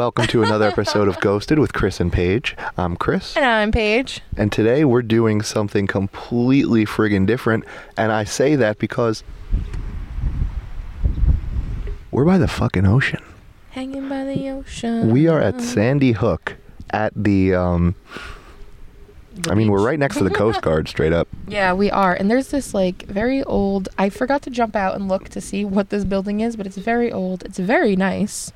Welcome to another episode of Ghosted with Criss and Paige. I'm Criss, And I'm Paige. and today we're doing something completely friggin' different. And I say that because we're by the fucking ocean. Hanging by the ocean. We are at Sandy Hook at the, um, I mean, we're right next to the Coast Guard, straight up. Yeah, we are. And there's this like very old. I forgot to jump out and look to see what this building is, but it's very old. It's very nice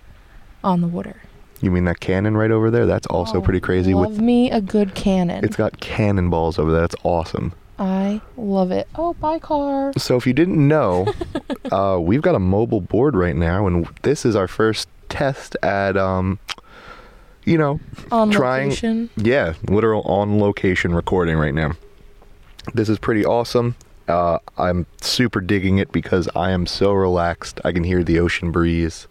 on the water. You mean that cannon right over there? That's also Oh, pretty crazy. Love With me a good cannon. It's got cannonballs over there. That's awesome. I love it. Oh, bye car. So if you didn't know, uh, we've got a mobile board right now, and this is our first test at, um, you know, On Trying- location. yeah, literal on location recording right now. This is pretty awesome. Uh, I'm super digging it because I am so relaxed. I can hear the ocean breeze.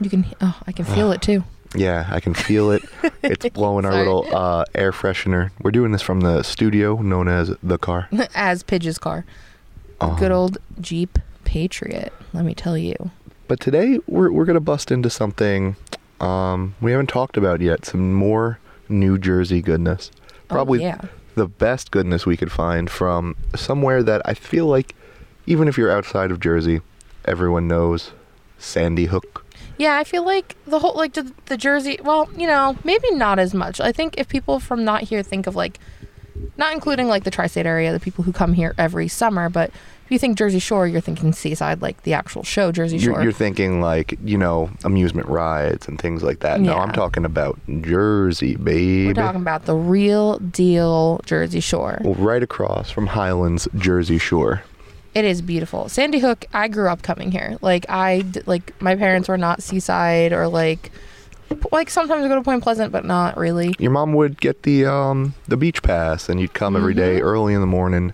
You can. Oh, I can feel it too. Yeah, I can feel it. It's blowing our little uh, air freshener. We're doing this from the studio known as the car. As Pidge's car. Um, good old Jeep Patriot. Let me tell you. But today we're we're gonna bust into something um, we haven't talked about yet. Some more New Jersey goodness. Probably Oh, yeah. the best goodness we could find from somewhere that I feel like, even if you're outside of Jersey, everyone knows Sandy Hook. Yeah, I feel like the whole like the, the Jersey. Well, you know, maybe not as much. I think if people from not here think of like, not including like the tri-state area, the people who come here every summer, but if you think Jersey Shore, you're thinking seaside, like the actual show Jersey Shore. You're, you're thinking like you know amusement rides and things like that. No, Yeah. I'm talking about Jersey, baby. We're talking about the real deal Jersey Shore. Well, right across from Highlands, Jersey Shore. It is beautiful. Sandy Hook. I grew up coming here. Like I like my parents were not seaside or like like sometimes I go to Point Pleasant, but not really. Your mom would get the um the beach pass, and you'd come every day Mm-hmm. early in the morning.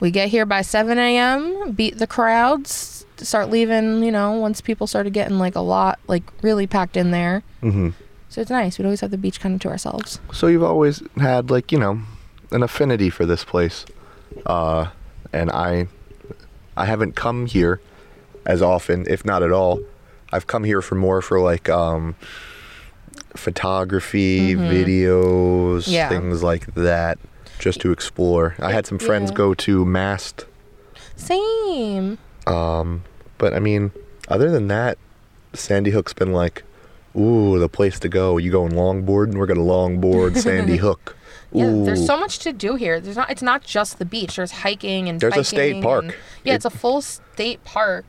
We get here by 7 a.m., beat the crowds, start leaving, you know, once people started getting like a lot, like really packed in there. hmm So it's nice. We'd always have the beach kind of to ourselves. So you've always had like you know an affinity for this place, uh, and I I haven't come here as often, if not at all. I've come here for more for like um, photography, videos, Yeah. things like that, just to explore. I had some friends Yeah. go to Mast, Same. um, but I mean, other than that, Sandy Hook's been like, ooh, the place to go. You going longboard, and we're gonna longboard Sandy Hook. Yeah, there's so much to do here. There's not. It's not just the beach. There's hiking and There's a state park. and- yeah, It- it's a full state park.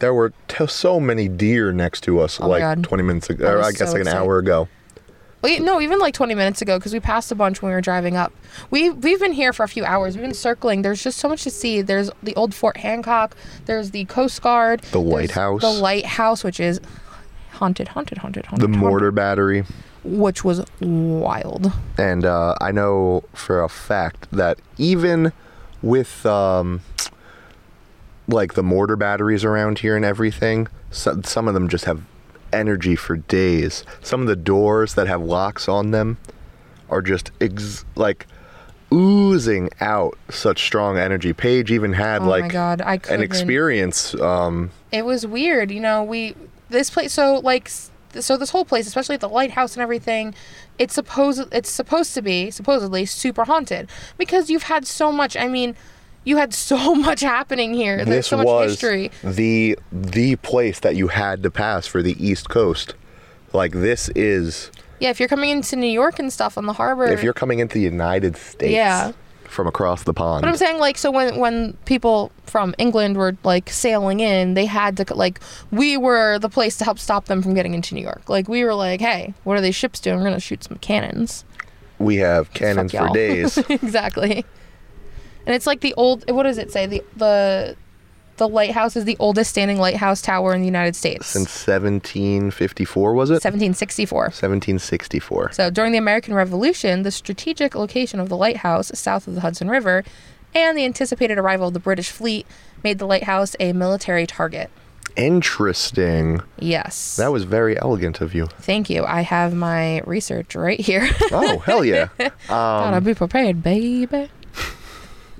There were t- so many deer next to us, Oh like 20 minutes ago, I or I guess so like an excited. hour ago. Wait, no, even like 20 minutes ago because we passed a bunch when we were driving up. We we've been here for a few hours. We've been circling. There's just so much to see. There's the old Fort Hancock. There's the Coast Guard. The lighthouse. The lighthouse, which is haunted, haunted, haunted, haunted. The haunted, mortar battery. Which was wild. And uh, I know for a fact that even with um, like the mortar batteries around here and everything, so, some of them just have energy for days. Some of the doors that have locks on them are just ex- like oozing out such strong energy. Paige even had Oh my like God, I an experience. Um, It was weird, you know. We this place, so like, so this whole place, especially the lighthouse and everything, it's supposed it's supposed to be supposedly super haunted because you've had so much. I mean, you had so much happening here. There's this so much was history. the the place that you had to pass for the East Coast. Like this is Yeah, if you're coming into New York and stuff on the harbor. if you're coming into the United States Yeah. From across the pond. But I'm saying like so when when people from England were like sailing in, they had to like we were the place to help stop them from getting into New York. Like we were like, hey, what are these ships doing? We're gonna shoot some cannons. we have cannons for days. exactly. And it's like the old. What does it say? The the the lighthouse is the oldest standing lighthouse tower in the United States. Since 1754 was it? 1764. 1764. So during the American Revolution, the strategic location of the lighthouse south of the Hudson River and the anticipated arrival of the British fleet made the lighthouse a military target. Interesting. Yes. That was very elegant of you. Thank you. I have my research right here. Oh, hell yeah. Gotta be prepared, baby.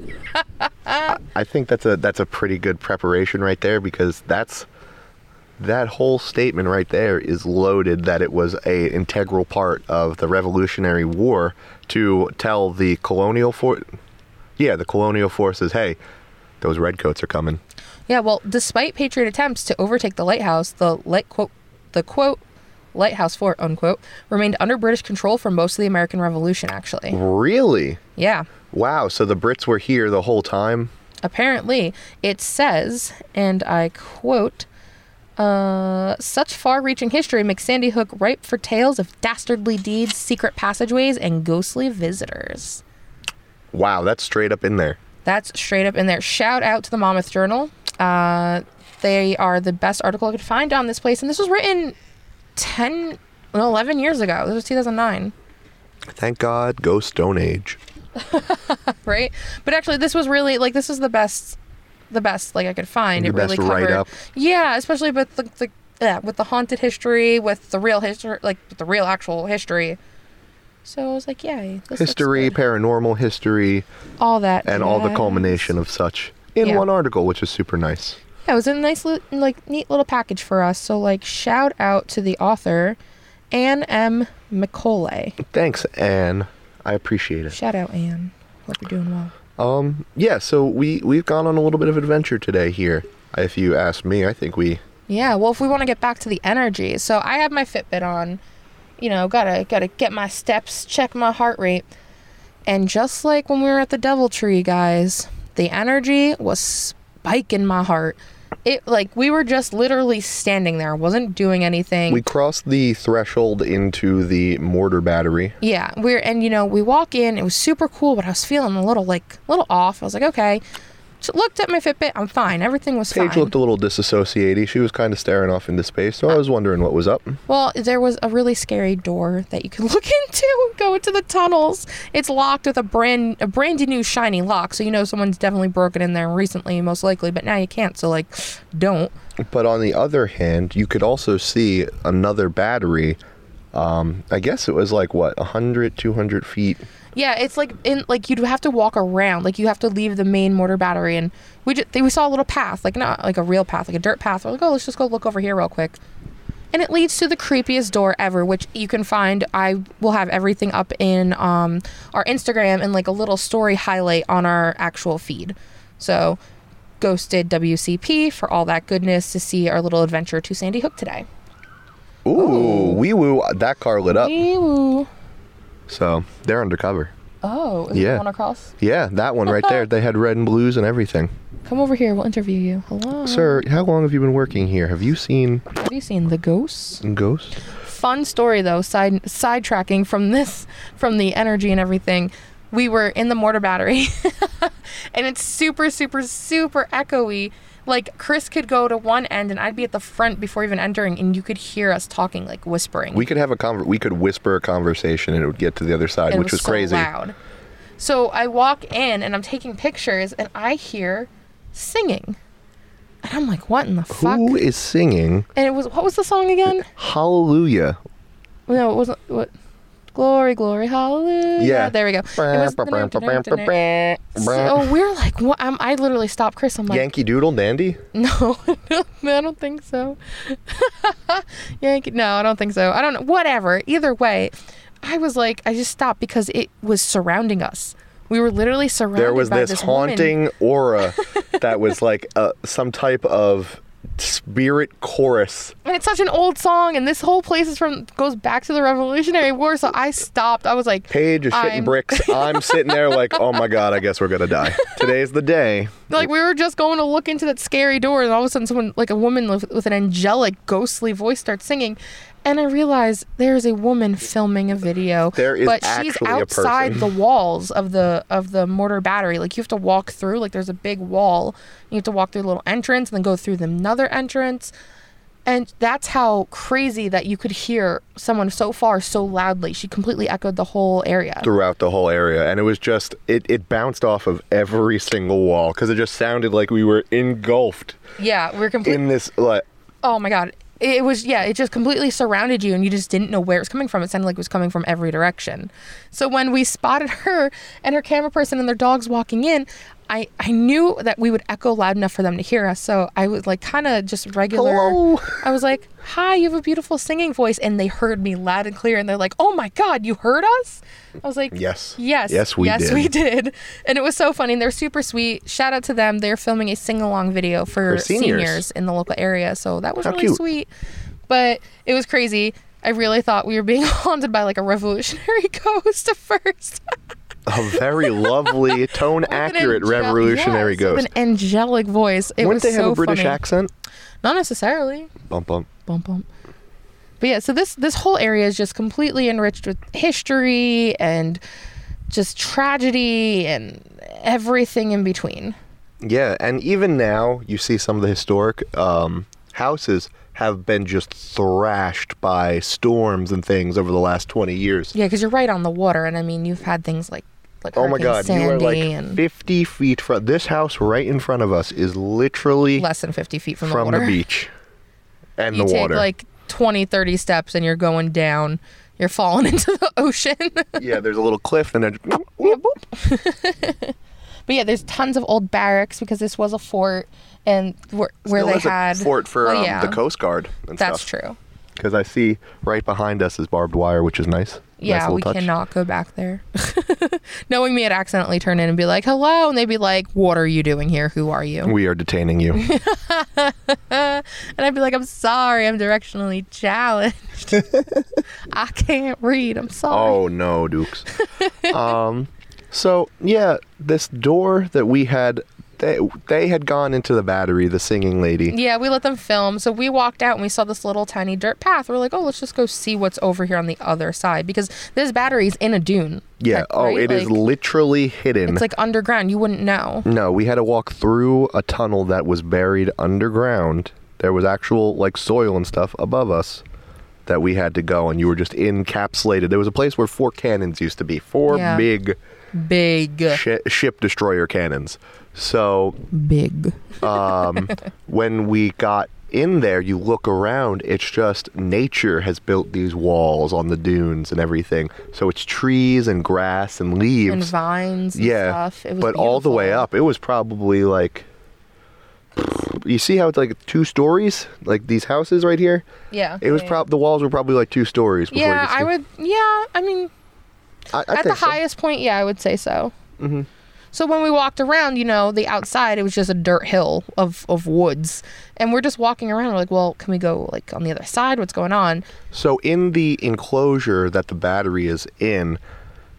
I think that's a that's a pretty good preparation right there because that's that whole statement right there is loaded that it was a integral part of the Revolutionary War to tell the colonial for yeah, the colonial forces, hey, those redcoats are coming. Yeah, well, despite Patriot attempts to overtake the lighthouse, the light quote the quote lighthouse fort unquote remained under British control for most of the American Revolution. Actually, Really? yeah. Wow, so the Brits were here the whole time? Apparently, it says, and I quote. Uh, such far-reaching history makes Sandy Hook ripe for tales of dastardly deeds, secret passageways, and ghostly visitors. Wow, that's straight up in there. That's straight up in there. Shout out to the Monmouth Journal. Uh, they are the best article I could find on this place, and this was written 10, 11 years ago. This was 2009, Thank God, go Stone Age. right? But actually, this was really like this was the best, the best like I could find. The it really covered, write-up. yeah, especially with the, the yeah, with the haunted history, with the real history, like with the real actual history. So I was like, yeah, History, paranormal history, all that, and all the culmination of such in Yeah. one article, which is super nice. Yeah, it was a nice, li- like, neat little package for us. So, like, shout out to the author, Anne M. McCauley. Thanks, Anne. I appreciate it. Shout out, Anne. Hope you're doing well. Um, yeah, so we we've gone on a little bit of adventure today here. If you ask me, I think we Yeah, well, if we want to get back to the energy, so I have my Fitbit on. You know, gotta gotta get my steps, check my heart rate, and just like when we were at the Devil Tree, guys, the energy was spiking my heart. It like we were just literally standing there, wasn't doing anything. we crossed the threshold into the mortar battery. Yeah, we're and you know we walk in. It was super cool, but I was feeling a little like a little off. I was like, okay. So looked at my Fitbit. I'm fine. Everything was Paige fine. looked a little disassociated. She was kind of staring off into space, so I was wondering what was up. well, there was a really scary door that you could look into. Go into the tunnels. It's locked with a brand a brand new shiny lock, so you know someone's definitely broken in there recently, most likely. But now you can't. So like, don't. But on the other hand, you could also see another battery. Um, I guess it was like what 100, 200 feet. Yeah, it's like in like you'd have to walk around, like you have to leave the main mortar battery, and we just we saw a little path, like not like a real path, like a dirt path. We're like, oh, let's just go look over here real quick, and it leads to the creepiest door ever, which you can find. I will have everything up in um our Instagram and like a little story highlight on our actual feed. So, ghosted WCP for all that goodness to see our little adventure to Sandy Hook today. Ooh, wee woo! That car lit up. Ew. So they're undercover. Oh, is Yeah. one across? Yeah, that one right there. They had red and blues and everything. Come over here. We'll interview you. Hello. Sir, how long have you been working here? Have you seen Have you seen the ghosts? ghosts? Fun story though. Side sidetracking from this, from the energy and everything. We were in the mortar battery, and it's super, super, super echoey. Like Criss could go to one end, and I'd be at the front before even entering, and you could hear us talking, like whispering. We could have a conver- we could whisper a conversation and it would get to the other side, and which was, so crazy. loud. So I walk in, and I'm taking pictures, and I hear singing, and I'm like, "What in the fuck?" Who is singing And it was what was the song again? Hallelujah? No, it wasn't what. Glory, glory, hallelujah. Yeah. there we go. So we're like, what? I'm, I literally stopped Criss. I'm like, Yankee Doodle Dandy? no, no I don't think so. Yankee, no, I don't think so. I don't know. Whatever. Either way, I was like, I just stopped because it was surrounding us. We were literally surrounded. There was by this, this woman. haunting aura that was like uh, some type of spirit chorus. and it's such an old song, and this whole place is from goes back to the Revolutionary War. So I stopped. I was like, Paige is shitting I'm- bricks. I'm sitting there like, oh my god, I guess we're gonna die. Today's the day. Like we were just going to look into that scary door, and all of a sudden, someone like a woman with, with an angelic, ghostly voice starts singing, and I realized there is a woman filming a video. There is but she's outside the walls of the of the mortar battery. Like you have to walk through. Like there's a big wall. You have to walk through a little entrance and then go through the another entrance. And that's how crazy that you could hear someone so far so loudly. She completely echoed the whole area. throughout the whole area and it was just it, it bounced off of every single wall because it just sounded like we were engulfed Yeah, we're completely in this like Oh my god. It was yeah, it just completely surrounded you and you just didn't know where it was coming from. It sounded like it was coming from every direction. So when we spotted her and her camera person and their dogs walking in, I I knew that we would echo loud enough for them to hear us. So I was like kind of just regular. Hello. I was like, "Hi, you have a beautiful singing voice," and they heard me loud and clear, and they're like, "Oh my god, you heard us!" I was like, Yes. Yes. Yes, we yes, did. we did. And it was so funny. And they're super sweet. Shout out to them. They're filming a sing along video for, For seniors. seniors. in the local area. So that was How really cute. sweet. But it was crazy. I really thought we were being haunted by like a revolutionary ghost at first. A very lovely, tone With accurate angel- revolutionary yes, with ghost. An angelic voice. It Wouldn't they have so a British funny. accent? Not necessarily. Bump bump. bump bump. But yeah, so this this whole area is just completely enriched with history and just tragedy and everything in between. Yeah, and even now you see some of the historic um, houses have been just thrashed by storms and things over the last 20 years. Yeah, because you're right on the water, and I mean you've had things like like Oh my god, you are like and 50 feet from this house right in front of us is literally less than 50 feet from, from the the, beach and you the take water. like 20, 30 steps, and you're going down. You're falling into the ocean. yeah, there's a little cliff and then. but yeah, there's tons of old barracks because this was a fort, and where, where they had fort for Well, um, yeah, the Coast Guard and That's stuff. true. Because I see right behind us is barbed wire, which is nice. Nice Yeah, little we touch. cannot go back there. Knowing me, I'd accidentally turn in and be like, "Hello," and they'd be like, "What are you doing here? Who are you?" We are detaining you. and I'd be like, "I'm sorry, I'm directionally challenged. I can't read. I'm sorry." Oh no, Dukes. um, so yeah, this door that we had, they they had gone into the battery. The singing lady. Yeah, we let them film. So we walked out and we saw this little tiny dirt path. We're like, "Oh, let's just go see what's over here on the other side," because this battery's in a dune. Yeah. tech, Oh, right? it is Like, literally hidden. It's like underground. You wouldn't know. no, we had to walk through a tunnel that was buried underground. There was actual like soil and stuff above us that we had to go, and you were just encapsulated. There was a place where four cannons used to be, four Yeah. big Big, shi ship destroyer cannons. So big. um, when we got in there, you look around, it's just nature has built these walls on the dunes and everything. So it's trees and grass and leaves. and vines and yeah, stuff. It was but all the way beautiful. up, it was probably like. You see how it's like two stories, like these houses right here. Yeah. It was yeah. prob the walls were probably like two stories. Before Yeah, I would. Yeah, I mean, I, I at the so. highest point, yeah, I would say so. Mm-hmm. So when we walked around, you know, the outside, it was just a dirt hill of of woods, and we're just walking around. We're like, well, can we go like on the other side? What's going on? So in the enclosure that the battery is in,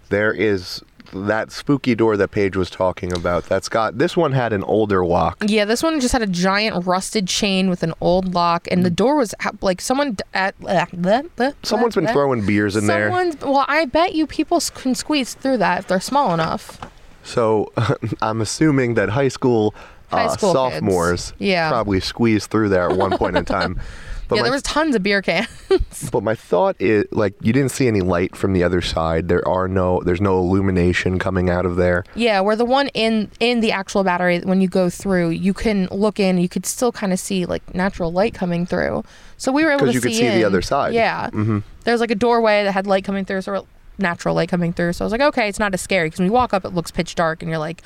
there is that spooky door that Paige was talking about. That's got this one had an older lock. Yeah, this one just had a giant rusted chain with an old lock, and the door was like someone at. Uh, bleh, bleh, Someone's been bleh. throwing beers in there. Well, I bet you people can squeeze through that if they're small enough. So I'm assuming that high school, High uh, school kids. sophomores Yeah. probably squeezed through there at one point in time. But yeah, my, there was tons of beer cans. but my thought is like you didn't see any light from the other side. There are no there's no illumination coming out of there. Yeah, where the one in in the actual battery, when you go through, you can look in. You could still kind of see like natural light coming through. So we were able to you see could see the other side. Yeah, hmm there's like a doorway that had light coming through, so natural light coming through. So I was like, okay, it's not as scary because when you walk up, it looks pitch dark, and you're like,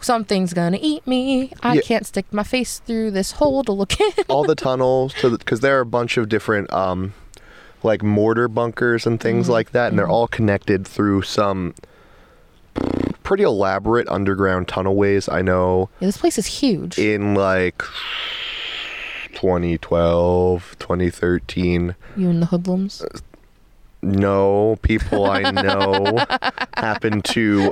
something's gonna eat me. I Yeah. can't stick my face through this hole to look in. all the tunnels to because there are a bunch of different um like mortar bunkers and things Mm-hmm. like that and they're all connected through some pretty elaborate underground tunnelways i know Yeah, this place is huge. in like 2012 2013 you and the hoodlums. No people i know happen to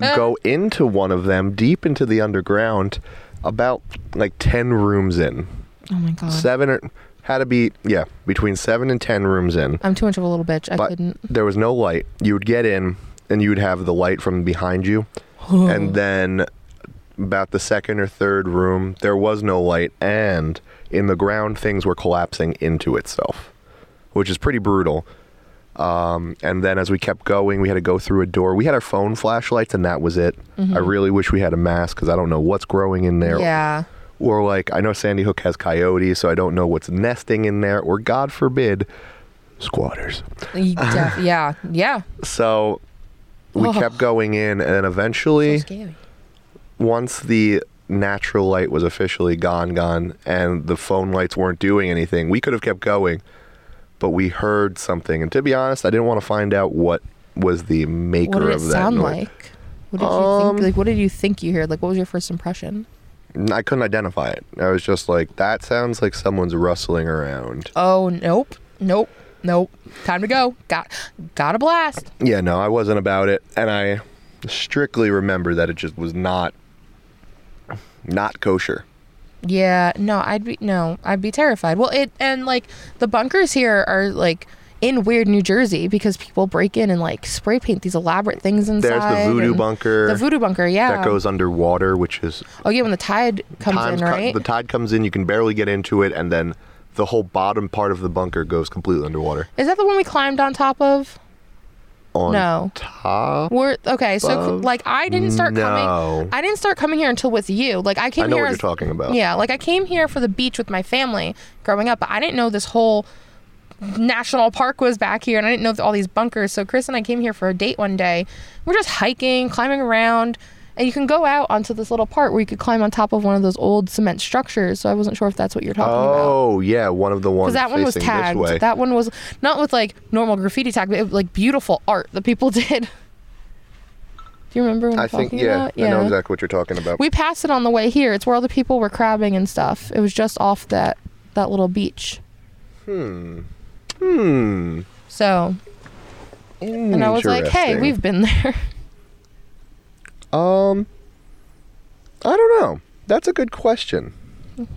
go into one of them deep into the underground about like 10 rooms in. Oh my god. seven or had to be yeah between seven and ten rooms in. I'm too much of a little bitch. I but couldn't. there was no light. You would get in and you would have the light from behind you. And then about the second or third room there was no light. And in the ground things were collapsing into itself which is pretty brutal um, and then as we kept going we had to go through a door we had our phone flashlights and that was it i really wish we had a mask because i don't know what's growing in there Mm-hmm. Yeah. or like I know Sandy Hook has coyotes, so I don't know what's nesting in there, or God forbid, squatters. Def- yeah. Yeah. So we Oh. kept going in, and then eventually scary. once the natural light was officially gone, gone, and the phone lights weren't doing anything, we could have kept going, but we heard something. And to be honest, I didn't want to find out what was the maker What did it of that sound noise. like? What did you Um, think? Like, what did you think you heard? Like, what was your first impression? I couldn't identify it. I was just like, that sounds like someone's rustling around. Oh, nope, nope, nope. Time to go. Got, got a blast. Yeah, no, I wasn't about it, and I strictly remember that it just was not not kosher. Yeah, no, I'd be no, I'd be terrified. Well, it and like the bunkers here are like in weird New Jersey because people break in and like spray paint these elaborate things inside. There's the voodoo bunker The voodoo bunker, yeah. that goes underwater, which is oh yeah, when the tide comes in, co- right? the tide comes in, you can barely get into it, and then the whole bottom part of the bunker goes completely underwater. Is that the one we climbed on top of? On No. top, We're okay. So Above? like I didn't start No. coming. I didn't start coming here until with you. Like I came I know here. what as- you're talking about. Yeah, like I came here for the beach with my family growing up, but I didn't know this whole national park was back here, and I didn't know all these bunkers. So Criss and I came here for a date one day. We're just hiking, climbing around, and you can go out onto this little part where you could climb on top of one of those old cement structures. So I wasn't sure if that's what you're talking about. Oh yeah, one of the ones Because that one was tagged. That one was not with like normal graffiti tag, but it was like beautiful art that people did. Do you remember what I'm I think yeah, about? I know exactly what you're talking about. We passed it on the way here. It's where all the people were crabbing and stuff. It was just off that that little beach. hmm. Hmm. So, and I was like, "Hey, we've been there." Um, I don't know. That's a good question.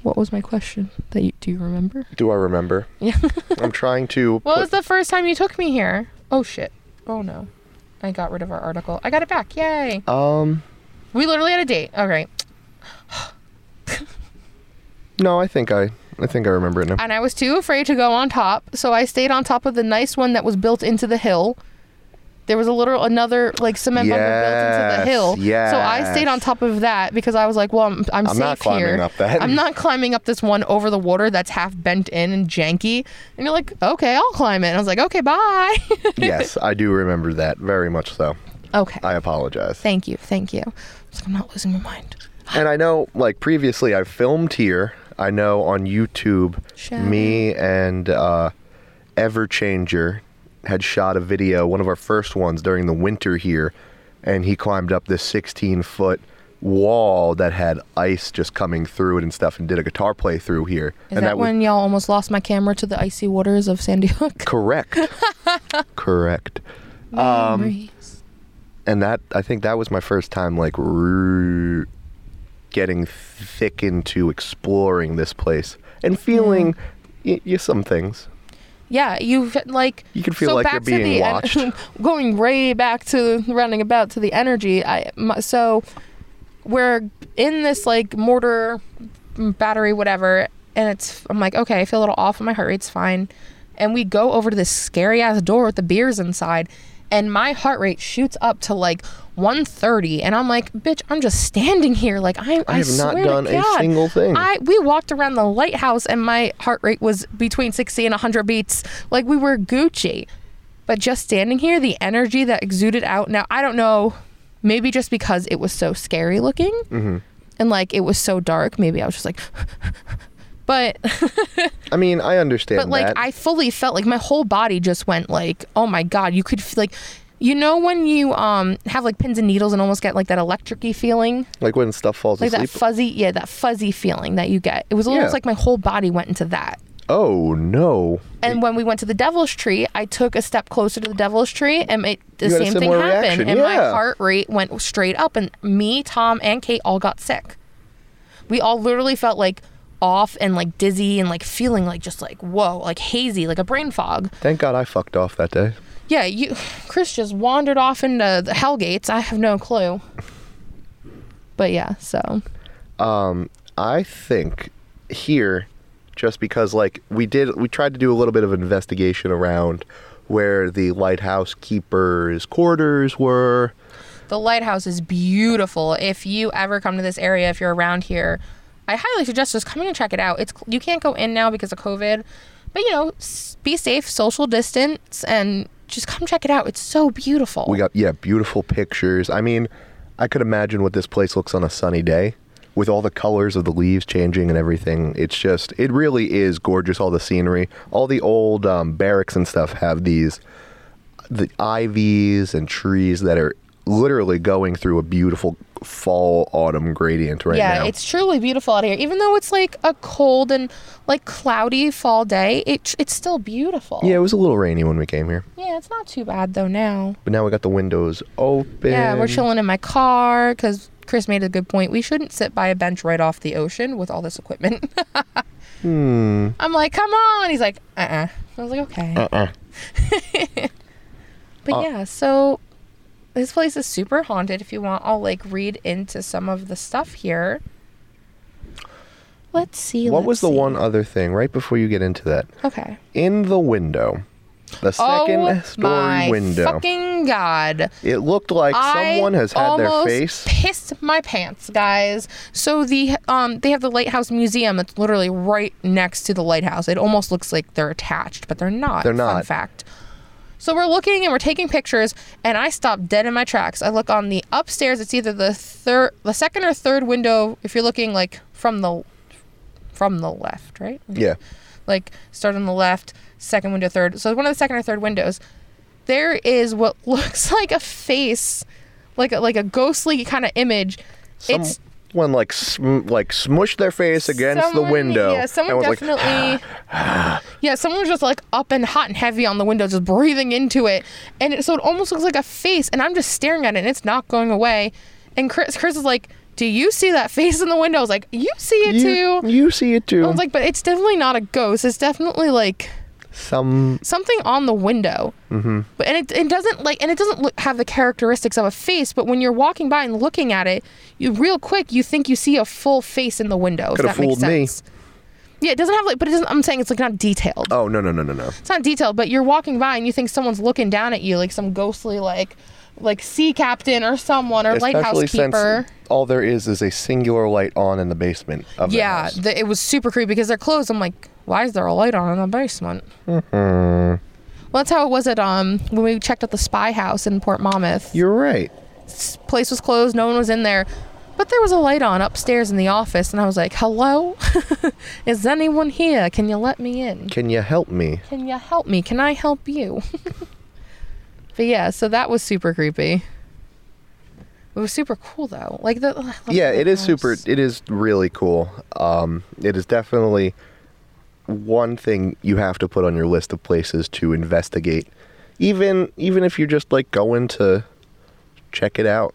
what was my question? That you, do you remember? Do I remember? Yeah. I'm trying to. What put- was the first time you took me here? Oh shit. Oh no. I got rid of our article. I got it back. Yay. um. We literally had a date. All right. No, I think I. I think I remember it now. And I was too afraid to go on top, so I stayed on top of the nice one that was built into the hill. There was a little another like cement bunker built into the hill. Yes, So I stayed on top of that because I was like, well, I'm, I'm, I'm safe not climbing here. up that. I'm not climbing up this one over the water that's half bent in and janky. And you're like, okay, I'll climb it. And I was like, okay, bye. yes, I do remember that very much. So okay. I apologize. Thank you. Thank you. Like I'm not losing my mind. And I know, like previously, I filmed here. I know on YouTube, Shout me and uh, Everchanger had shot a video, one of our first ones during the winter here, and he climbed up this 16 foot wall that had ice just coming through it and stuff, and did a guitar playthrough here. Is and that, was when y'all almost lost my camera to the icy waters of Sandy Hook? correct. correct. Um, and that I think that was my first time like r- getting thick into exploring this place and feeling y- y- some things. Yeah, you like You can feel so like back you're being the en- watched. going way back to running about to the energy. I my, so we're in this like mortar battery whatever, and it's I'm like okay, I feel a little off, and my heart rate's fine, and we go over to this scary ass door with the beers inside, and my heart rate shoots up to like 130, and I'm like, bitch, I'm just standing here, like I I have not done a single thing. I we walked around the lighthouse and my heart rate was between 60 and 100 beats. Like we were Gucci. But just standing here, the energy that exuded out. Now, I don't know, maybe just because it was so scary looking Mm-hmm. and like it was so dark, maybe I was just like But I mean, I understand but like that. I fully felt like my whole body just went like, "Oh my god, you could feel like you know when you um have like pins and needles and almost get like that electricy feeling? like when stuff falls Like that fuzzy, yeah, that fuzzy feeling that you get. It was almost Yeah. like my whole body went into that. oh no! And when we went to the devil's tree, I took a step closer to the devil's tree, and it, the You had a same thing happened. reaction, And my heart rate went straight up, and me, Tom, and Kate all got sick. We all literally felt like off and like dizzy and like feeling like just like whoa, like hazy, like a brain fog. Thank God I fucked off that day. Yeah, you, Criss just wandered off into the hell gates. I have no clue. But yeah, so Um, I think here, just because like we did, we tried to do a little bit of investigation around where the lighthouse keeper's quarters were. The lighthouse is beautiful. If you ever come to this area, if you're around here, I highly suggest just coming and check it out. It's you can't go in now because of COVID, but you know, be safe, social distance, and just come check it out. It's so beautiful. We got yeah, beautiful pictures. I mean, I could imagine what this place looks on a sunny day with all the colors of the leaves changing and everything. It's just, it really is gorgeous. All the scenery, all the old um, barracks and stuff have these, the ivies and trees that are literally going through a beautiful fall autumn gradient right yeah, now. Yeah, it's truly beautiful out here. Even though it's like a cold and like cloudy fall day, it it's still beautiful. yeah, it was a little rainy when we came here, Yeah, it's not too bad though now. but now we got the windows open. Yeah, we're chilling in my car because Chris made a good point. We shouldn't sit by a bench right off the ocean with all this equipment. Hmm. I'm like, come on. He's like, uh uh I was like, okay. Uh-uh. But Uh, yeah, so this place is super haunted. If you want, I'll like read into some of the stuff here. Let's see. What let's was the see. one other thing right before you get into that? Okay. In the window, the second oh story my window, fucking god! it looked like someone has had their face. Pissed my pants, guys. So the um they have the lighthouse museum that's literally right next to the lighthouse. It almost looks like they're attached, but they're not. They're not. Fun fact. So we're looking and we're taking pictures, and I stop dead in my tracks. I look on the upstairs. It's either the third, the second or third window. If you're looking like from the from the left, right? Yeah. like start on the left, second window, third. So one of the second or third windows, there is what looks like a face, like a, like a ghostly kind of image. it's Someone like sm- like smushed their face against the window. Yeah, someone was like, definitely. Ah. yeah, someone was just like up and hot and heavy on the window, just breathing into it, and it, so it almost looks like a face. And I'm just staring at it, and it's not going away. And Criss, Criss is like, "Do you see that face in the window?" I was like, "You see it you, too." you see it too. I was like, "But it's definitely not a ghost. It's definitely like." Some something on the window. Mm-hmm. But and it, it doesn't like and it doesn't look, have the characteristics of a face. But when you're walking by and looking at it, you real quick you think you see a full face in the window. That makes fooled me. Yeah, it doesn't have like, but it doesn't. I'm saying it's like not detailed. oh no no no no no. It's not detailed, but you're walking by and you think someone's looking down at you, like some ghostly like, like sea captain or someone or lighthouse Especially since keeper. all there is is a singular light on in the basement of the Yeah, house. the, it was super creepy because they're closed. I'm like, why is there a light on in the basement? Mm-hmm. Well, that's how it was at um when we checked out the spy house in Port Monmouth. You're right. s- place was closed, no one was in there. But there was a light on upstairs in the office, and I was like, hello? Is anyone here? Can you let me in? Can you help me? Can you help me? Can I help you? but yeah, so that was super creepy. It was super cool though. Like the yeah it is super it is really cool um it is definitely one thing you have to put on your list of places to investigate even even if you're just like going to check it out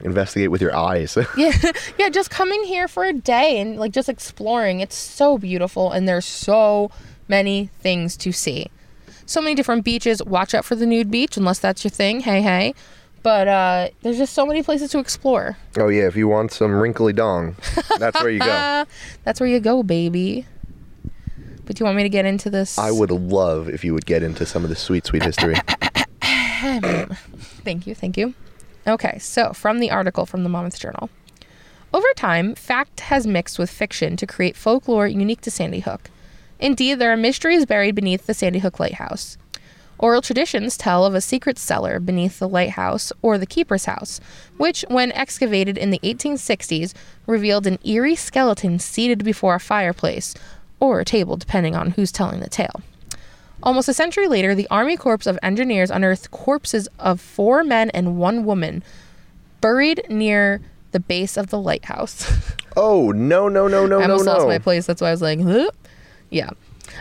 investigate with your eyes Yeah, yeah, just coming here for a day and like just exploring. It's so beautiful and there's so many things to see. So many different beaches. Watch out for the nude beach unless that's your thing. Hey, hey. But uh there's just so many places to explore. oh yeah if you want some wrinkly dong that's where you go that's where you go, baby. But do you want me to get into this? i would love if you would get into some of the sweet sweet history Thank you, thank you. Okay, so from the article from the Monmouth Journal. Over time, fact has mixed with fiction to create folklore unique to Sandy Hook. Indeed, there are mysteries buried beneath the Sandy Hook Lighthouse. Oral traditions tell of a secret cellar beneath the lighthouse or the keeper's house, which, when excavated in the 1860s, revealed an eerie skeleton seated before a fireplace or a table, depending on who's telling the tale. Almost a century later, the Army Corps of Engineers unearthed corpses of four men and one woman buried near the base of the lighthouse. oh no no no no no. I no almost lost no my place. That's why I was like, huh? yeah.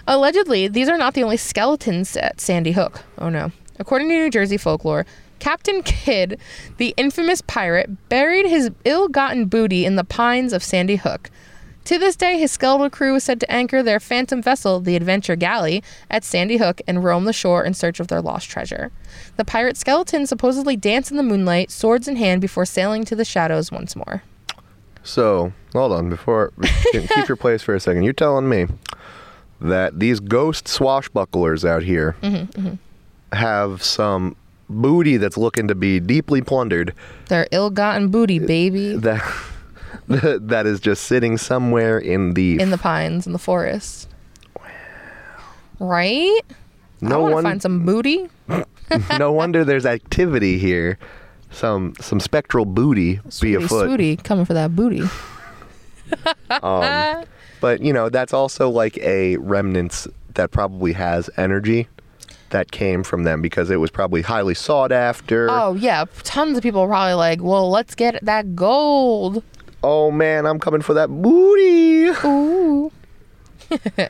Allegedly, these are not the only skeletons at Sandy Hook. Oh no. According to New Jersey folklore, Captain Kidd, the infamous pirate, buried his ill gotten booty in the pines of Sandy Hook. To this day, his skeletal crew is said to anchor their phantom vessel, the Adventure Galley, at Sandy Hook and roam the shore in search of their lost treasure. The pirate skeletons supposedly dance in the moonlight, swords in hand, before sailing to the shadows once more. So, hold on, before keep your place for a second. You're telling me that these ghost swashbucklers out here mm-hmm, mm-hmm. have some booty that's looking to be deeply plundered Their ill gotten booty, uh, baby. that that is just sitting somewhere in the in the pines in the forest. Right? I no want to one find some booty. no wonder there's activity here some some spectral booty be afoot. swooty, coming for that booty. Um, but you know, that's also like a remnants that probably has energy that came from them because it was probably highly sought after. Oh yeah, tons of people are probably like, "Well, let's get that gold." Oh, man, I'm coming for that booty. Ooh.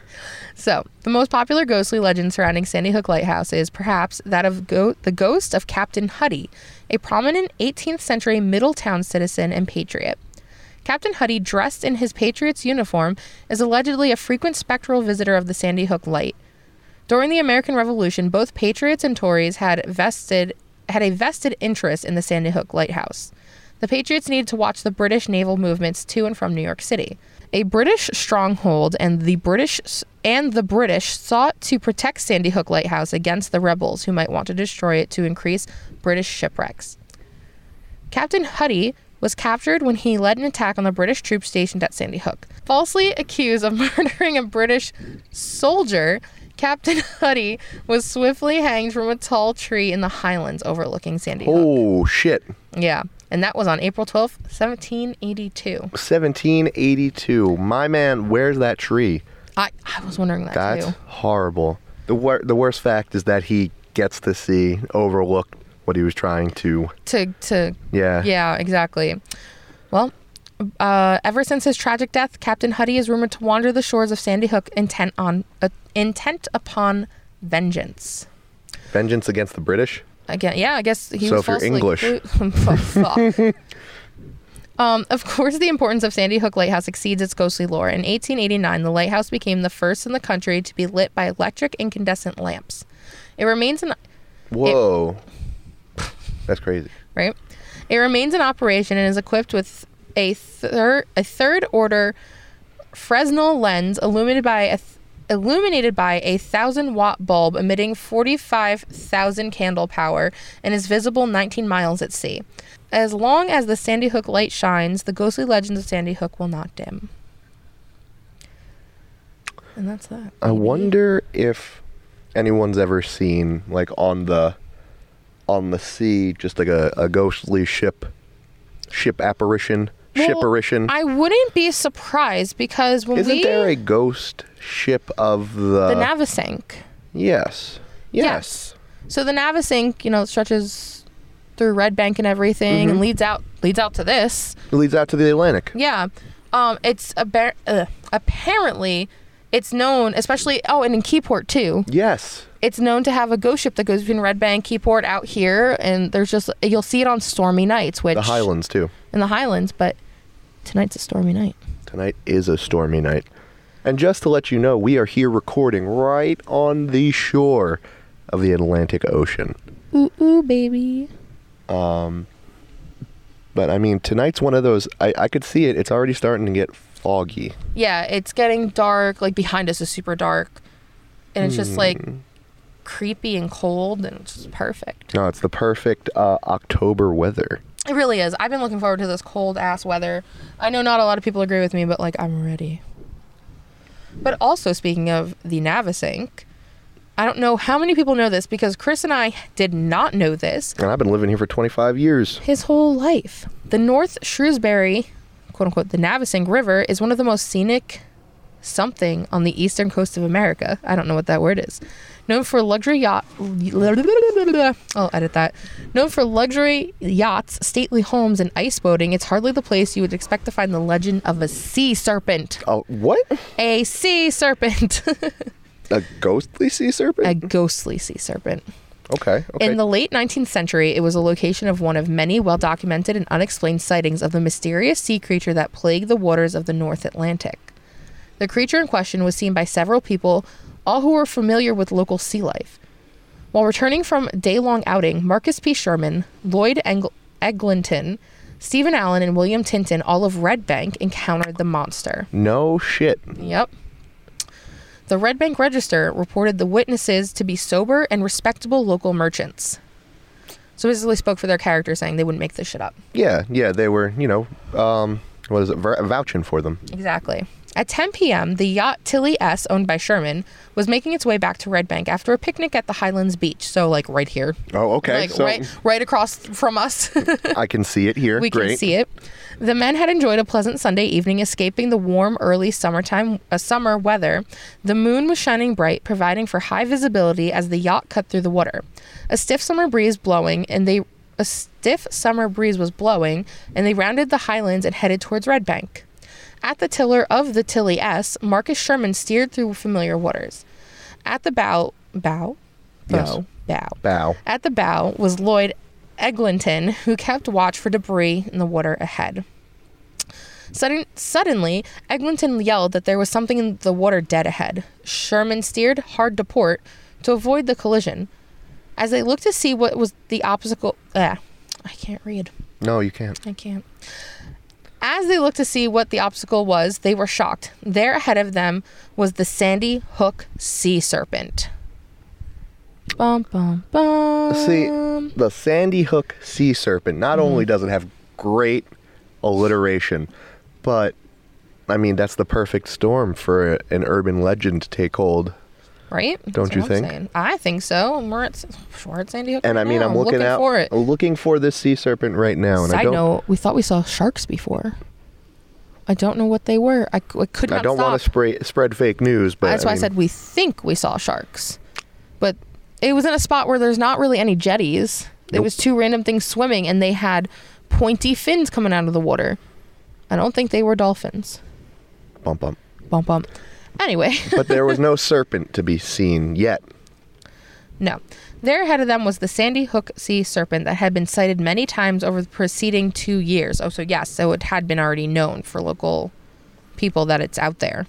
so, the most popular ghostly legend surrounding Sandy Hook Lighthouse is perhaps that of go- the ghost of Captain Huddy, a prominent 18th century Middletown citizen and patriot. Captain Huddy, dressed in his Patriot's uniform, is allegedly a frequent spectral visitor of the Sandy Hook Light. During the American Revolution, both Patriots and Tories had vested had a vested interest in the Sandy Hook Lighthouse. The Patriots needed to watch the British naval movements to and from New York City. A British stronghold and the British and the British sought to protect Sandy Hook Lighthouse against the rebels who might want to destroy it to increase British shipwrecks. Captain Huddy was captured when he led an attack on the British troops stationed at Sandy Hook. Falsely accused of murdering a British soldier, Captain Huddy was swiftly hanged from a tall tree in the highlands overlooking Sandy Hook. Oh, shit. Yeah, and that was on April 12th, 1782. 1782. My man, where's that tree? I, I was wondering that That's too. horrible. The wor- the worst fact is that he gets to see overlook what he was trying to. To, to, Yeah. yeah, exactly. Well, uh, ever since his tragic death, Captain Huddy is rumored to wander the shores of Sandy Hook intent on uh, intent upon vengeance. Vengeance against the British. Again, yeah, I guess he So was if you're falsely English. accused- Fuck. Um, of course, the importance of Sandy Hook Lighthouse exceeds its ghostly lore. In 1889, the lighthouse became the first in the country to be lit by electric incandescent lamps. It remains in Whoa. That's crazy. right. It remains in operation and is equipped with a third a third order Fresnel lens illuminated by a th- illuminated by a thousand watt bulb emitting 45,000 candle power and is visible 19 miles at sea. As long as the Sandy Hook light shines, the ghostly legends of Sandy Hook will not dim. And that's that. I wonder if anyone's ever seen like on the on the sea just like a, a ghostly ship ship apparition Well. I wouldn't be surprised because when Isn't we there a ghost ship of the, the Navesink. Yes. Yes. So the Navesink, you know, stretches through Red Bank and everything, Mm-hmm. and leads out leads out to this. It leads out to the Atlantic. Yeah, um, it's a uh, apparently it's known, especially oh, and in Keyport too. Yes. It's known to have a ghost ship that goes between Red Bank, Keyport, out here, and there's just you'll see it on stormy nights, which The Highlands too. in the Highlands. But tonight's a stormy night. Tonight is a stormy night. And just to let you know, we are here recording right on the shore of the Atlantic Ocean. Ooh ooh, baby. Um, but I mean, tonight's one of those. I, I could see it. It's already starting to get foggy. Yeah, it's getting dark. Like behind us is super dark, and it's just like Hmm. creepy and cold, and it's just perfect. No, it's the perfect uh, October weather. It really is. I've been looking forward to this cold ass weather. I know not a lot of people agree with me, but like I'm ready. But also speaking of the Navesink, I don't know how many people know this because Criss and I did not know this And I've been living here for 25 years. his whole life. The North Shrewsbury, quote unquote, the Navesink River is one of the most scenic something on the eastern coast of America. I don't know what that word is. Known for luxury yacht. I'll edit that. Known for luxury yachts, stately homes, and ice boating, it's hardly the place you would expect to find the legend of a sea serpent. Oh, what? A sea serpent. A ghostly sea serpent? a ghostly sea serpent. okay. Okay. In the late 19th century, it was a location of one of many well documented and unexplained sightings of the mysterious sea creature that plagued the waters of the North Atlantic. The creature in question was seen by several people, all who were familiar with local sea life. While returning from a day long outing, Marcus P. Sherman, Lloyd Engl- Eglinton, Stephen Allen, and William Tinton, all of Red Bank, encountered the monster. no shit. Yep. The Red Bank Register reported the witnesses to be sober and respectable local merchants. So basically spoke for their character saying they wouldn't make this shit up. Yeah, yeah. They were, you know, um, what is it? vou- Vouching for them. Exactly. At 10 p.m., the yacht Tilly S, owned by Sherman, was making its way back to Red Bank after a picnic at the Highlands Beach. So, like right here, Oh, okay. like so right, right across from us. I can see it here. we Great. can see it. The men had enjoyed a pleasant Sunday evening, escaping the warm, early summertime, uh, summer weather. The moon was shining bright, providing for high visibility as the yacht cut through the water. A stiff summer breeze blowing, and they a stiff summer breeze was blowing, and they rounded the highlands and headed towards Red Bank. At the tiller of the Tilly S, Marcus Sherman steered through familiar waters. At the bow, bow, Yes. bow, bow. Bow. At the bow was Lloyd Eglinton, who kept watch for debris in the water ahead. Sudden, suddenly, Eglinton yelled that there was something in the water dead ahead. Sherman steered hard to port to avoid the collision. As they looked to see what was the obstacle, ah, I can't read. No, you can't. I can't. As they looked to see what the obstacle was, they were shocked. There ahead of them was the Sandy Hook sea serpent. Bum bum bum. See, the Sandy Hook sea serpent not Mm-hmm. only does it have great alliteration, but I mean that's the perfect storm for an urban legend to take hold. Right? Don't you think? saying. I think so. And We're at, we're at Sandy Hook. And right I mean, now. I'm looking, out, for it. looking for this sea serpent right now, and Side I don't, note: We thought we saw sharks before. I don't know what they were. I, I could not I don't stop. want to spray, spread fake news, but That's why I said we think we saw sharks, but it was in a spot where there's not really any jetties. There Nope. was two random things swimming, and they had pointy fins coming out of the water. I don't think they were dolphins. bump bump. Bump bump. Anyway, But there was no serpent to be seen yet. no. There ahead of them was the Sandy Hook sea serpent that had been sighted many times over the preceding two years. Oh, so yes, so it had been already known for local people that it's out there.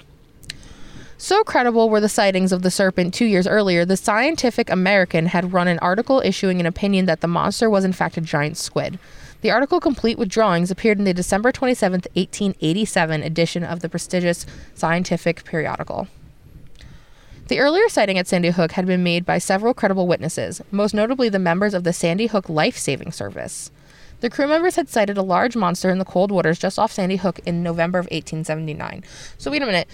So credible were the sightings of the serpent two years earlier, the Scientific American had run an article issuing an opinion that the monster was in fact a giant squid. The article, complete with drawings, appeared in the December 27, 1887 edition of the prestigious scientific periodical. The earlier sighting at Sandy Hook had been made by several credible witnesses, most notably the members of the Sandy Hook Life Saving Service. The crew members had sighted a large monster in the cold waters just off Sandy Hook in November of 1879. So wait a minute.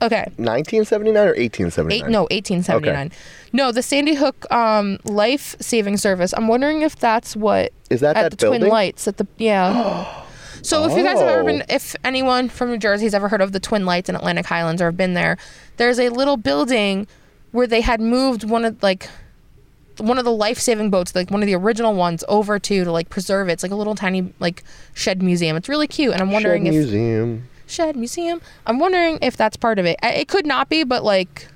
Okay. 1979 or 1879? Eight, no, 1879. No, the Sandy Hook um, Life Saving Service. I'm wondering if that's what Is that at that the building? Twin Lights at the yeah. So if you guys have ever Oh. been, if anyone from New Jersey has ever heard of the Twin Lights in Atlantic Highlands or have been there, there's a little building where they had moved one of like one of the life saving boats, like one of the original ones, over to to like preserve it. It's like a little tiny like shed museum. It's really cute, and I'm wondering Shed if museum. Shed museum. I'm wondering if that's part of it. It could not be, but like,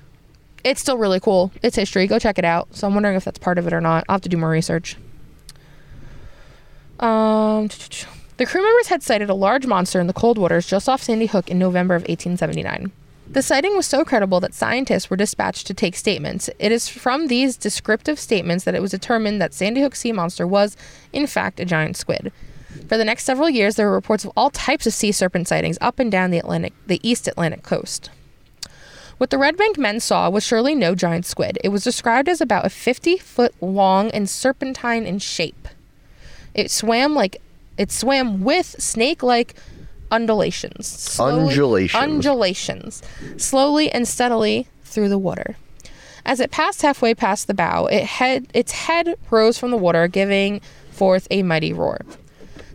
it's still really cool. It's history. Go check it out. So I'm wondering if that's part of it or not. I'll have to do more research. Um, the crew members had sighted a large monster in the cold waters just off Sandy Hook in November of 1879. The sighting was so credible that scientists were dispatched to take statements. It is from these descriptive statements that it was determined that Sandy Hook sea monster was, in fact, a giant squid. For the next several years, there were reports of all types of sea serpent sightings up and down the Atlantic, the East Atlantic coast. What the Red Bank men saw was surely no giant squid. It was described as about a 50 foot long and serpentine in shape. It swam like it swam with snake-like undulations. slowly- Undulations. Undulations. Slowly and steadily through the water. As it passed halfway past the bow, it head, its head rose from the water, giving forth a mighty roar.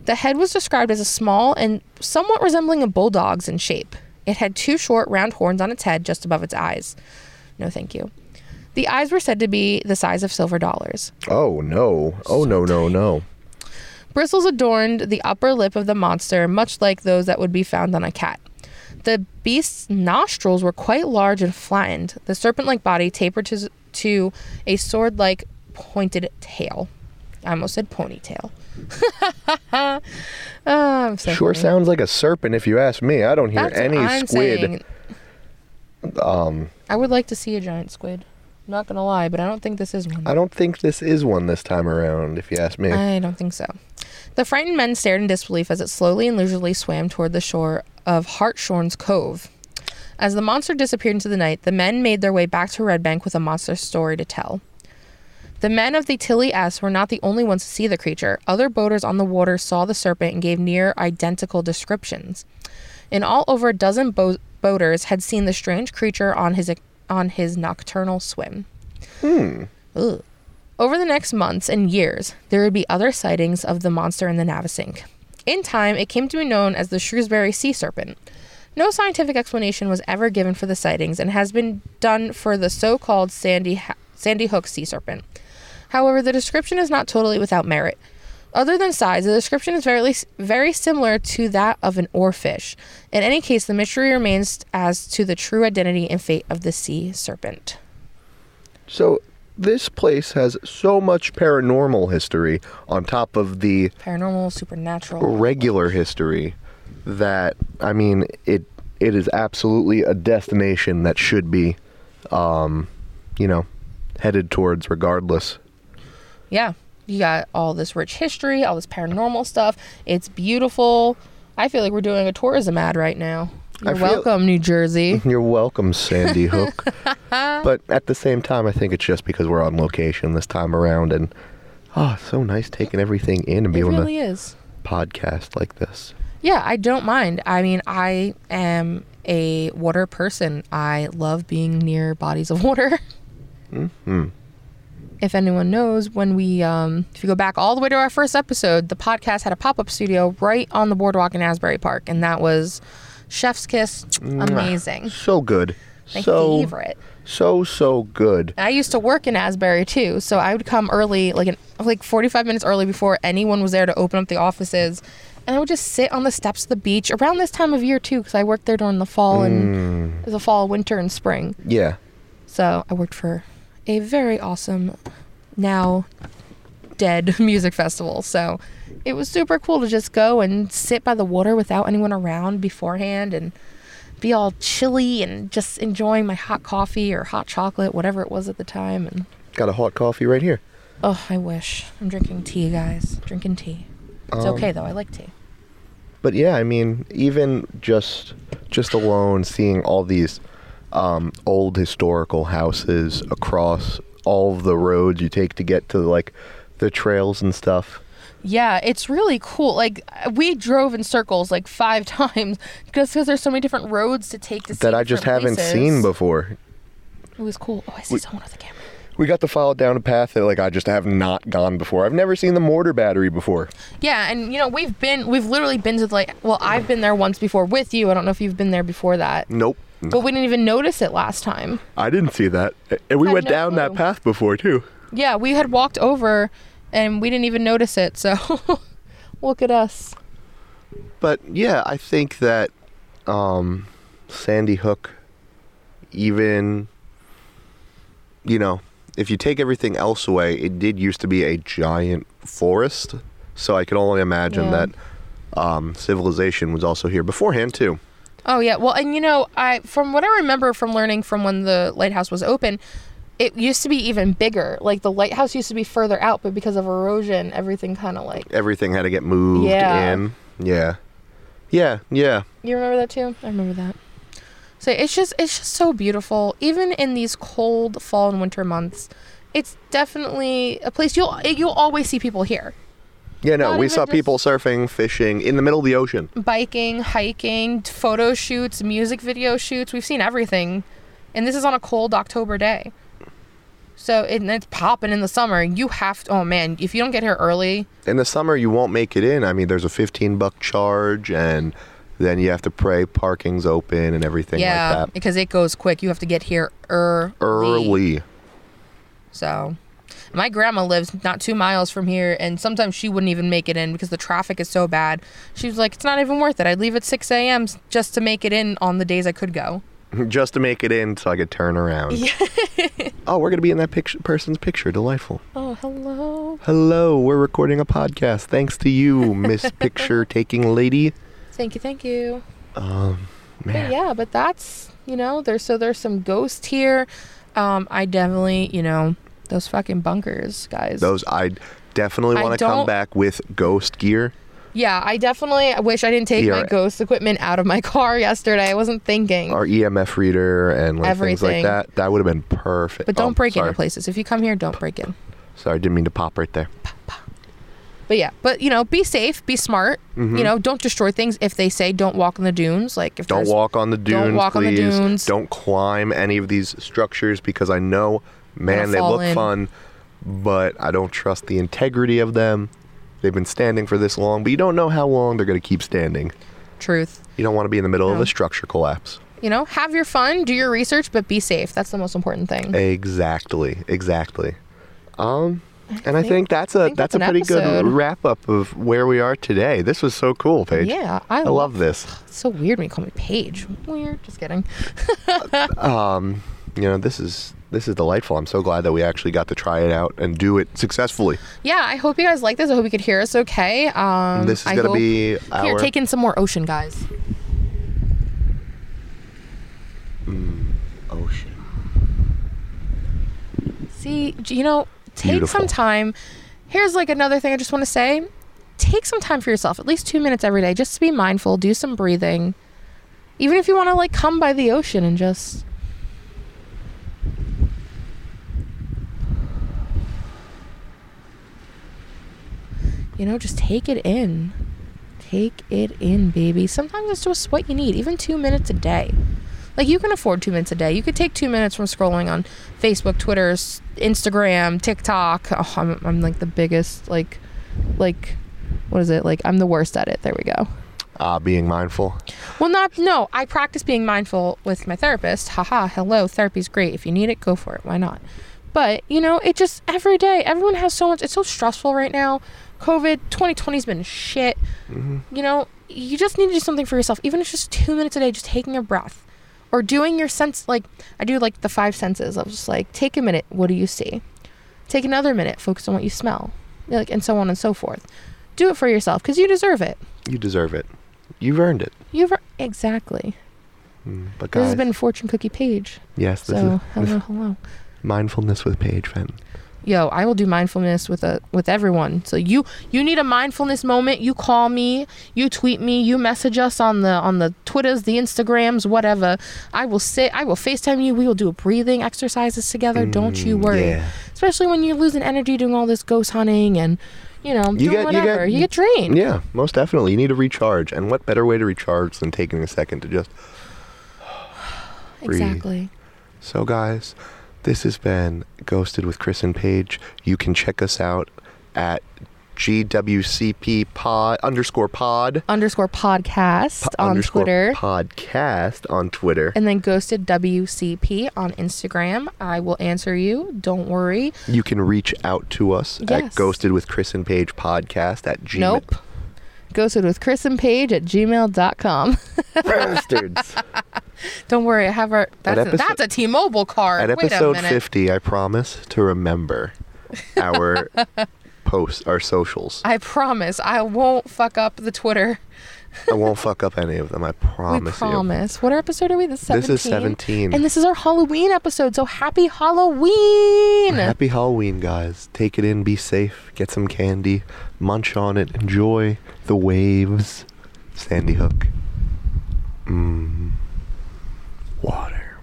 The head was described as a small and somewhat resembling a bulldog's in shape. It had two short, round horns on its head just above its eyes. No, thank you. The eyes were said to be the size of silver dollars. Oh no! Oh no! No no! Bristles adorned the upper lip of the monster, much like those that would be found on a cat. The beast's nostrils were quite large and flattened. The serpent like body tapered to, to a sword like pointed tail. I almost said ponytail. oh, I'm so Sure funny. sounds like a serpent if you ask me. I don't hear That's any squid. saying. Um, I would like to see a giant squid. I'm not gonna lie, but I don't think this is one. I don't think this is one this time around. If you ask me. I don't think so. The frightened men stared in disbelief as it slowly and leisurely swam toward the shore of Hartshorn's Cove. As the monster disappeared into the night, the men made their way back to Red Bank with a monster story to tell. The men of the Tilly S were not the only ones to see the creature. Other boaters on the water saw the serpent and gave near identical descriptions. In all over a dozen bo- boaters had seen the strange creature on his on his nocturnal swim. Hmm. Ugh. Over the next months and years, there would be other sightings of the monster in the Navesink. In time, it came to be known as the Shrewsbury sea serpent. No scientific explanation was ever given for the sightings and has been done for the so-called Sandy ha- Sandy Hook sea serpent. However, the description is not totally without merit. Other than size, the description is very very similar to that of an oarfish. In any case, the mystery remains as to the true identity and fate of the sea serpent. So this place has so much paranormal history on top of the Paranormal, supernatural. regular history that I mean it it is absolutely a destination that should be um you know headed towards regardless. Yeah. You got all this rich history, all this paranormal stuff. It's beautiful. I feel like we're doing a tourism ad right now. You're feel- welcome, New Jersey. You're welcome, Sandy Hook. but at the same time, I think it's just because we're on location this time around, and oh, so nice taking everything in and being able really to is. podcast like this. Yeah, I don't mind. I mean, I am a water person. I love being near bodies of water. Hmm. If anyone knows, when we, um, if you go back all the way to our first episode, the podcast had a pop up studio right on the boardwalk in Asbury Park, and that was Chef's Kiss. Amazing. So good. My so favorite. so so good. I used to work in Asbury too, so I would come early, like an, like 45 minutes early before anyone was there to open up the offices, and I would just sit on the steps of the beach around this time of year too, because I worked there during the fall and the fall, winter, and spring. Yeah. So I worked for a very awesome, now dead music festival. So it was super cool to just go and sit by the water without anyone around beforehand and be all chilly and just enjoying my hot coffee or hot chocolate, whatever it was at the time. And Got a hot coffee right here. oh, I wish I'm drinking tea, guys. Drinking tea. It's Um, okay though. I like tea. But yeah, I mean, even just just alone seeing all these um, old historical houses across all of the roads you take to get to like the trails and stuff. Yeah, it's really cool. Like we drove in circles like five times just because there's so many different roads to take to see that I just haven't places. seen before. It was cool. Oh, I see We- someone with a camera. We got to follow down a path that like I just have not gone before. I've never seen the mortar battery before. Yeah, and you know we've been we've literally been to the, like well I've been there once before with you. I don't know if you've been there before that, Nope. But we didn't even notice it last time. I didn't see that. And we Had went no down that path before too. Yeah, we had walked over, and we didn't even notice it. So look at us. But yeah, I think that um, Sandy Hook, even, you know, if you take everything else away, it did used to be a giant forest. So I can only imagine Yeah. that um, civilization was also here beforehand too. Oh yeah, well, and you know, I from what I remember from learning from when the lighthouse was open, it used to be even bigger. Like the lighthouse used to be further out, but because of erosion, everything kind of like. Everything had to get moved Yeah. in. Yeah. Yeah, yeah. You remember that too? I remember that. So it's just it's just so beautiful. Even in these cold fall and winter months, it's definitely a place you'll you'll always see people here. Yeah, no, Not we saw people surfing, fishing in the middle of the ocean. Biking, hiking, photo shoots, music video shoots. We've seen everything. And this is on a cold October day. So it, it's popping in the summer. You have to, oh man, if you don't get here early, in the summer you won't make it in. I mean, there's a 15 buck charge, and then you have to pray parking's open and everything yeah, like that. because it goes quick. You have to get here early. Early. So, my grandma lives not two miles from here, and sometimes she wouldn't even make it in because the traffic is so bad. She was like, "It's not even worth it. I'd leave at 6 a.m. just to make it in on the days I could go." Just to make it in so I could turn around. oh, we're going to be in that picture, person's picture. Delightful. Oh, hello. Hello, we're recording a podcast. Thanks to you, Miss Picture Taking Lady. Thank you, thank you. Um, But yeah, but that's you know, there's so there's some ghosts here. Um, I definitely, you know, those fucking bunkers, guys. Those, I definitely I want to come don't- back with ghost gear. yeah, I definitely wish I didn't take my ghost equipment out of my car yesterday. I wasn't thinking. Our EMF reader and like things like Everything. that. That would have been perfect. But don't Oh, break sorry. into places. If you come here, don't break in. Sorry, didn't mean to pop right there. But yeah, but you know, be safe, be smart. You know, don't destroy things. If they say don't walk in the dunes, like if Mm-hmm. Don't there's- walk on the dunes, don't walk on the please. dunes. Don't climb any of these structures because I know, man, they look in. fun, but I don't trust the integrity of them. They've been standing for this long, but you don't know how long they're going to keep standing. truth. You don't want to be in the middle of a structure collapse. You know, have your fun, do your research, but be safe. That's the most important thing. Exactly, exactly. Um, and I think- think that's a think that's, that's a pretty good wrap up of where we are today. This was so cool, Paige. Yeah, I, I love this. It's so weird when you call me Paige. Weird. Just kidding. Um, you know, this is this is delightful. I'm so glad that we actually got to try it out and do it successfully. Yeah, I hope you guys like this. I hope you could hear us okay. Um, this is I gonna hope- be Here, our take in some more ocean, guys. ocean. See, you know, take Beautiful. some time. Here's like another thing I just want to say. Take some time for yourself, at least two minutes every day, just to be mindful, do some breathing. Even if you want to like come by the ocean and just. You know, just take it in. Take it in, baby. Sometimes it's just what you need, even two minutes a day. Like you can afford two minutes a day. You could take two minutes from scrolling on Facebook, Twitter, Instagram, TikTok. Oh, I'm, I'm like the biggest like, like, what is it? Like I'm the worst at it. There we go. Ah, being mindful. Well, not no. I practice being mindful with my therapist. Haha. Hello, therapy's great. If you need it, go for it. Why not? But you know, it just every day. Everyone has so much. It's so stressful right now. COVID 2020's been shit. You know, you just need to do something for yourself. Even if it's just two minutes a day, just taking a breath, or doing your sense. Like I do, like the five senses. I was just like, take a minute. What do you see? Take another minute. Focus on what you smell. Like and so on and so forth. Do it for yourself because you deserve it. You deserve it. You've earned it. You've exactly. Mm, But This has been Fortune Cookie Paige. yes, this So is hello, hello. mindfulness with Paige Fenton. Yo, I will do mindfulness with a with everyone. So you you need a mindfulness moment, you call me, you tweet me, you message us on the on the Twitters, the Instagrams, whatever. I will sit, I will FaceTime you. We will do breathing exercises together. Don't you Mm, worry. Yeah. Especially when you're losing energy doing all this ghost hunting and you know, You doing get- you whatever. get- you get drained. Yeah, most definitely. You need to recharge. And what better way to recharge than taking a second to just. breathe. exactly. So, guys, this has been Ghosted with Criss and Paige. You can check us out at GWCP pod underscore pod Underscore podcast po- on underscore Twitter. podcast on Twitter. and then ghosted WCP on Instagram. I will answer you. Don't worry. You can reach out to us at Ghosted with Criss and Paige podcast at gmail. Nope. Ghosted with Criss and Paige at gmail.com. Bastards. Don't worry. I have our. That's, a, that's a T Mobile card. At Wait a episode minute. 50, I promise to remember our posts, our socials. I promise I won't fuck up the Twitter. I won't fuck up any of them. I promise we you. promise. What episode are we? This is 17. This is 17. And this is our Halloween episode. So happy Halloween. Happy Halloween, guys. Take it in, be safe, get some candy, munch on it, enjoy the waves. Sandy Hook. Mmm. Water.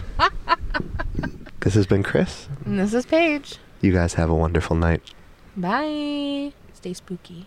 this has been Criss. And this is Paige. You guys have a wonderful night. Bye. Stay spooky.